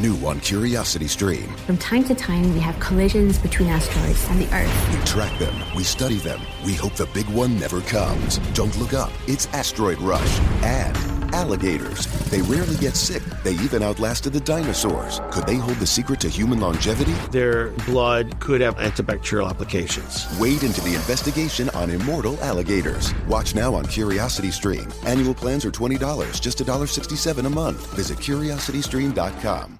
New on Curiosity Stream. From time to time, we have collisions between asteroids and the Earth. We track them, we study them, we hope the big one never comes. Don't look up, it's Asteroid Rush. And alligators. They rarely get sick. They even outlasted the dinosaurs. Could they hold the secret to human longevity? Their blood could have antibacterial applications. Wade into the investigation on immortal alligators. Watch now on Curiosity Stream. Annual plans are $20, just $1.67 a month. Visit curiositystream.com.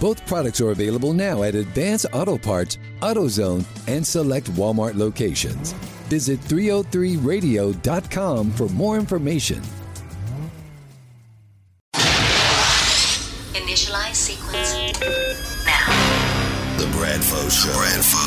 Both products are available now at Advance Auto Parts, AutoZone, and select Walmart locations. Visit 303radio.com for more information. Initialize sequence now. The Bradfo Show. Bradfo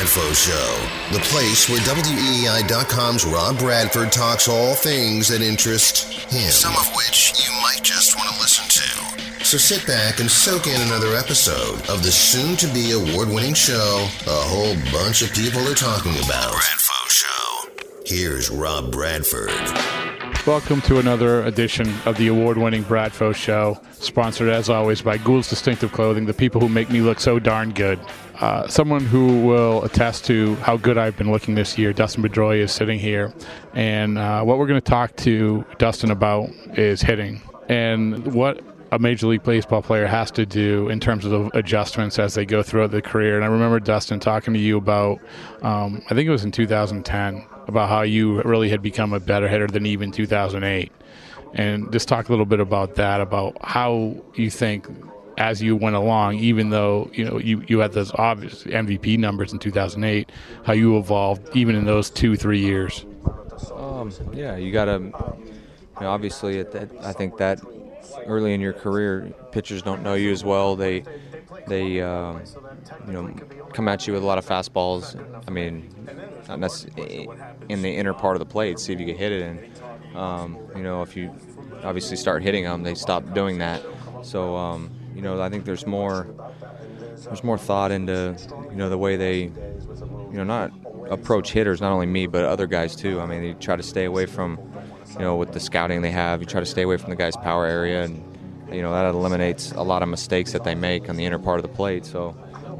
Bradfo Show, the place where WEEI.com's Rob Bradford talks all things that interest him. Some of which you might just want to listen to. So sit back and soak in another episode of the soon to be award winning show a whole bunch of people are talking about. Bradfo Show. Here's Rob Bradford. Welcome to another edition of the award winning Bradfo Show, sponsored as always by Gould's Distinctive Clothing, the people who make me look so darn good. Uh, someone who will attest to how good I've been looking this year, Dustin Pedroia, is sitting here. And uh, what we're going to talk to Dustin about is hitting and what a Major League Baseball player has to do in terms of adjustments as they go throughout the career. And I remember Dustin talking to you about, um, I think it was in 2010, about how you really had become a better hitter than even 2008. And just talk a little bit about that, about how you think as you went along, even though you know you, you had those obvious MVP numbers in 2008, how you evolved even in those two three years. Um, yeah, you got to. You know, obviously, at that, I think that early in your career, pitchers don't know you as well. They they uh, you know come at you with a lot of fastballs. I mean, not in the inner part of the plate, see if you can hit it. And um, you know, if you obviously start hitting them, they stop doing that. So um, you know, I think there's more there's more thought into you know the way they you know not approach hitters, not only me but other guys too. I mean, they try to stay away from you know with the scouting they have, you try to stay away from the guy's power area, and you know that eliminates a lot of mistakes that they make on the inner part of the plate. So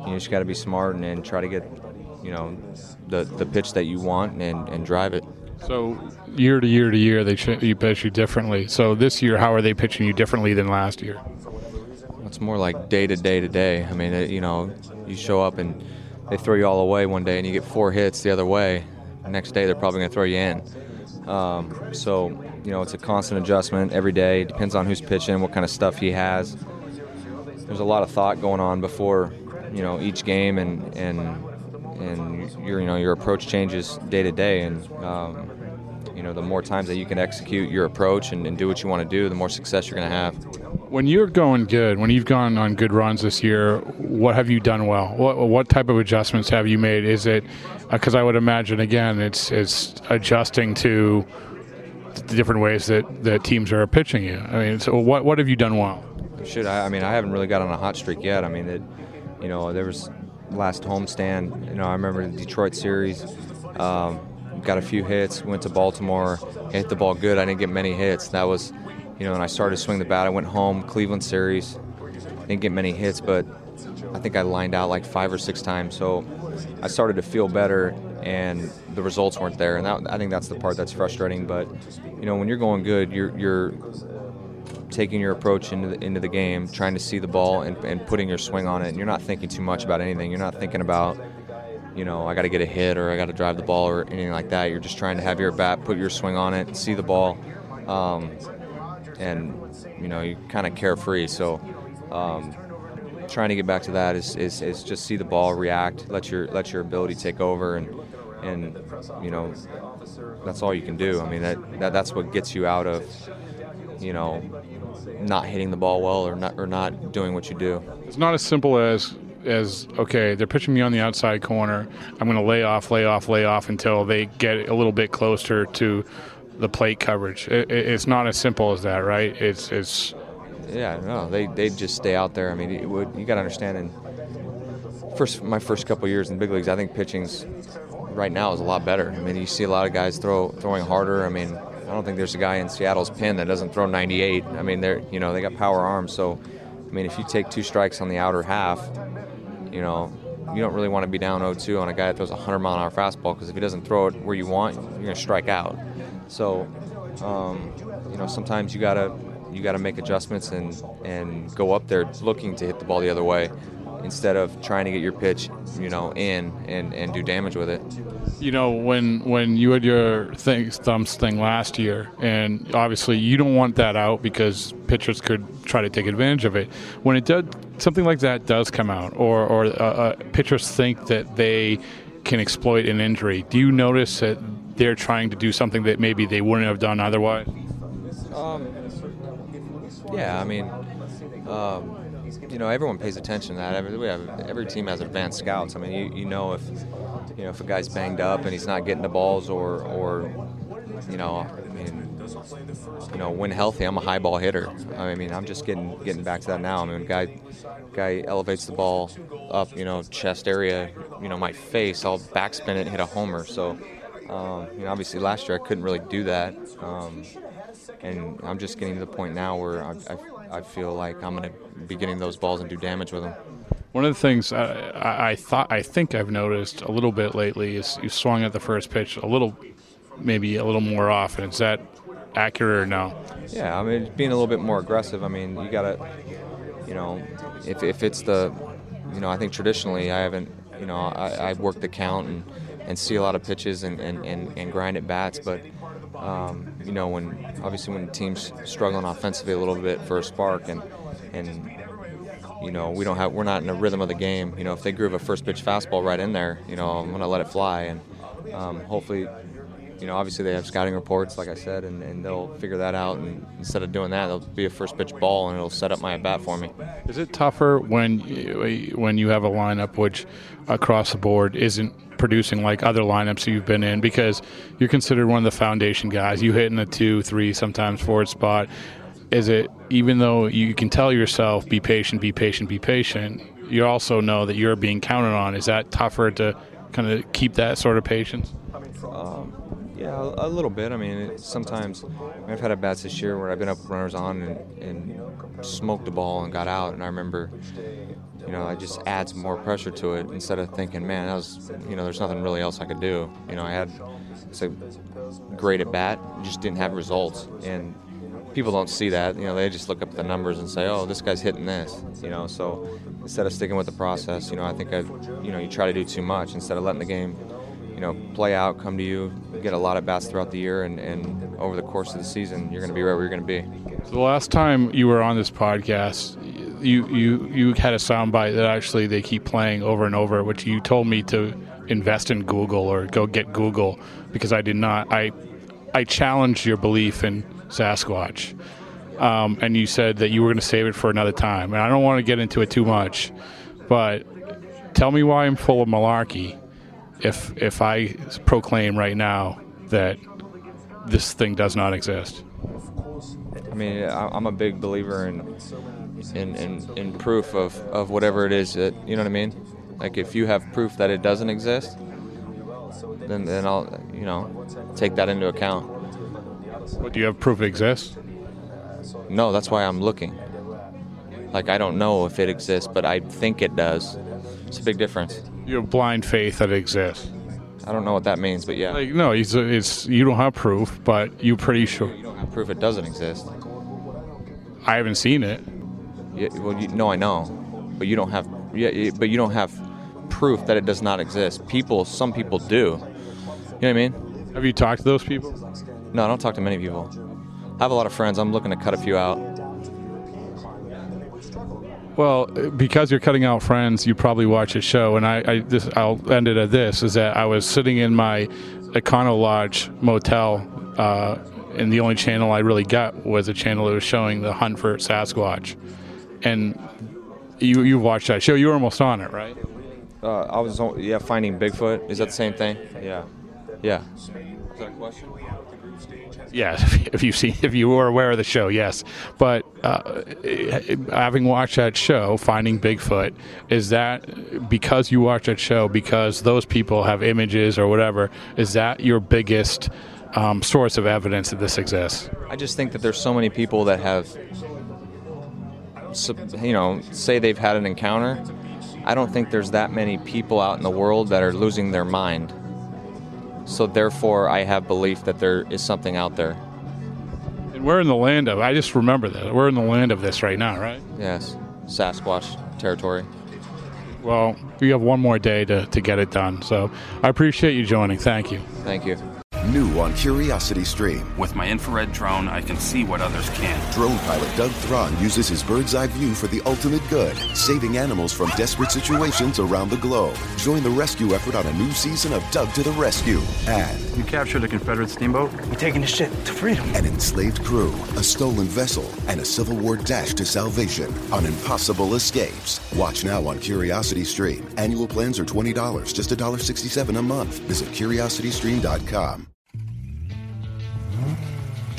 you just got to be smart and, and try to get you know the the pitch that you want and, and drive it. So year to year to year, they you pitch you differently. So this year, how are they pitching you differently than last year? It's more like day to day to day. I mean, it, you know, you show up and they throw you all away one day, and you get four hits the other way. Next day, they're probably going to throw you in. Um, so, you know, it's a constant adjustment every day. Depends on who's pitching, what kind of stuff he has. There's a lot of thought going on before, you know, each game, and and and your you know your approach changes day to day, and um, you know the more times that you can execute your approach and, and do what you want to do, the more success you're going to have. When you're going good, when you've gone on good runs this year, what have you done well? What, what type of adjustments have you made? Is it because I would imagine again, it's it's adjusting to the different ways that, that teams are pitching you. I mean, so what what have you done well? Should I? I mean, I haven't really got on a hot streak yet. I mean, it, you know, there was last homestand. You know, I remember the Detroit series. Um, got a few hits. Went to Baltimore, hit the ball good. I didn't get many hits. That was, you know, and I started to swing the bat. I went home, Cleveland series, didn't get many hits, but I think I lined out like five or six times. So I started to feel better, and the results weren't there. And that, I think that's the part that's frustrating. But you know, when you're going good, you're you're taking your approach into the, into the game, trying to see the ball and, and putting your swing on it. And you're not thinking too much about anything. You're not thinking about, you know, I got to get a hit or I got to drive the ball or anything like that. You're just trying to have your bat, put your swing on it, see the ball, um, and you know, you're kind of carefree. So. Um, trying to get back to that is, is, is just see the ball react, let your let your ability take over, and and you know that's all you can do. I mean that, that that's what gets you out of you know not hitting the ball well or not or not doing what you do. It's not as simple as as okay, they're pitching me on the outside corner. I'm going to lay off, lay off, lay off until they get a little bit closer to the plate coverage. It, it's not as simple as that, right? It's it's yeah, no, they they just stay out there. I mean, it would, you got to understand. In first, my first couple years in big leagues, I think pitching's right now is a lot better. I mean, you see a lot of guys throw throwing harder. I mean, I don't think there's a guy in Seattle's pen that doesn't throw 98. I mean, they're you know they got power arms. So, I mean, if you take two strikes on the outer half, you know. You don't really want to be down 0-2 on a guy that throws a 100 mile an hour fastball because if he doesn't throw it where you want, you're to strike out. So, um, you know, sometimes you got to you got to make adjustments and and go up there looking to hit the ball the other way instead of trying to get your pitch, you know, in and, and do damage with it. You know, when when you had your thing, thumbs thing last year, and obviously you don't want that out because pitchers could try to take advantage of it. When it does, something like that does come out, or or uh, uh, pitchers think that they can exploit an injury. Do you notice that they're trying to do something that maybe they wouldn't have done otherwise? Um, yeah, I mean, um, you know, everyone pays attention to that. Every, we have, every team has advanced scouts. I mean, you, you know if you know if a guy's banged up and he's not getting the balls, or or you know, I mean, you know, when healthy, I'm a high ball hitter. I mean, I'm just getting getting back to that now. I mean, guy guy elevates the ball up, you know, chest area, you know, my face, I'll backspin it and hit a homer. So, um, you know, obviously last year I couldn't really do that. Um, and I'm just getting to the point now where I, I, I feel like I'm going to be getting those balls and do damage with them. One of the things I, I, thought I think I've noticed a little bit lately is you swung at the first pitch a little, maybe a little more often. Is that accurate or no? Yeah, I mean being a little bit more aggressive. I mean you got to, you know, if, if it's the, you know, I think traditionally I haven't, you know, I, I work the count and, and see a lot of pitches and, and, and, and grind at bats, but um, you know, when obviously when the teams struggling offensively a little bit for a spark, and and you know we don't have we're not in the rhythm of the game. You know, if they groove a first pitch fastball right in there, you know, I'm gonna let it fly, and um, hopefully, you know, obviously they have scouting reports, like I said, and, and they'll figure that out. And instead of doing that, it'll be a first pitch ball, and it'll set up my at bat for me. Is it tougher when you, when you have a lineup which across the board isn't producing like other lineups you've been in because you're considered one of the foundation guys. You hit in the two, three, sometimes forward spot. Is it even though you can tell yourself be patient, be patient, be patient? You also know that you're being counted on. Is that tougher to kind of keep that sort of patience? Um, yeah, a, little bit. I mean, sometimes I've had at bats this year where I've been up runners on and, and smoked the ball and got out, and I remember you know, it just adds more pressure to it instead of thinking, man, that was, you know, there's nothing really else I could do. You know, I had it's a great at bat, just didn't have results, and people don't see that. You know, they just look up the numbers and say, oh, this guy's hitting this. You know, so instead of sticking with the process, you know, I think I, you know, you try to do too much instead of letting the game, you know, play out, come to you, get a lot of bats throughout the year, and, and over the course of the season, you're going to be right where you're going to be. So the last time you were on this podcast, you you you had a soundbite that actually they keep playing over and over, which you told me to invest in Google or go get Google because I did not. I I challenged your belief in Sasquatch, um, and you said that you were going to save it for another time. And I don't want to get into it too much, but tell me why I'm full of malarkey if if I proclaim right now that this thing does not exist. I mean, I'm a big believer in in, in, in proof of, of whatever it is that you know what I mean. Like if you have proof that it doesn't exist, then then I'll you know take that into account. But do you have proof it exists? No, that's why I'm looking. Like I don't know if it exists, but I think it does. It's a big difference. You have blind faith that it exists. I don't know what that means, but yeah. Like, no, it's, it's you don't have proof, but you're pretty sure. You don't have proof it doesn't exist. I haven't seen it. Yeah, well, you, no, I know, but you don't have. Yeah, yeah, but you don't have proof that it does not exist. People, some people do. You know what I mean? Have you talked to those people? No, I don't talk to many people. I have a lot of friends. I'm looking to cut a few out. Well, because you're cutting out friends, you probably watch a show, and I, I this I'll end it at this: is that I was sitting in my Econo Lodge motel, uh, and the only channel I really got was a channel that was showing the hunt for Sasquatch, and you you watched that show. You were almost on it, right? Uh, I was, on- yeah, finding Bigfoot. Is that the same thing? Yeah, yeah. Is that a question? Yes, if you see, if you were aware of the show, yes. But uh, having watched that show, Finding Bigfoot, is that because you watch that show because those people have images or whatever? Is that your biggest um, source of evidence that this exists? I just think that there's so many people that have, you know, say they've had an encounter. I don't think there's that many people out in the world that are losing their mind. So therefore, I have belief that there is something out there. And we're in the land of. I just remember that we're in the land of this right now, right? Yes, Sasquatch territory. Well, we have one more day to, to get it done. So I appreciate you joining. Thank you. Thank you. New on Curiosity Stream. With my infrared drone, I can see what others can't. Drone pilot Doug Thron uses his bird's eye view for the ultimate good, saving animals from desperate situations around the globe. Join the rescue effort on a new season of Doug to the Rescue. And You captured a Confederate steamboat? We're taking the ship to freedom. an enslaved crew, a stolen vessel, and a Civil War dash to salvation on impossible escapes. Watch now on Curiosity Stream. Annual plans are $20, just $1.67 a month. Visit curiositystream.com.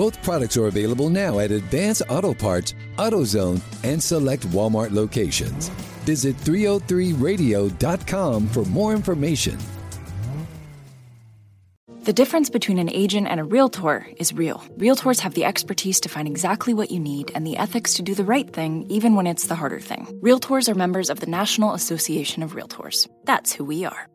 Both products are available now at Advance Auto Parts, AutoZone, and select Walmart locations. Visit 303radio.com for more information. The difference between an agent and a realtor is real. Realtors have the expertise to find exactly what you need and the ethics to do the right thing, even when it's the harder thing. Realtors are members of the National Association of Realtors. That's who we are.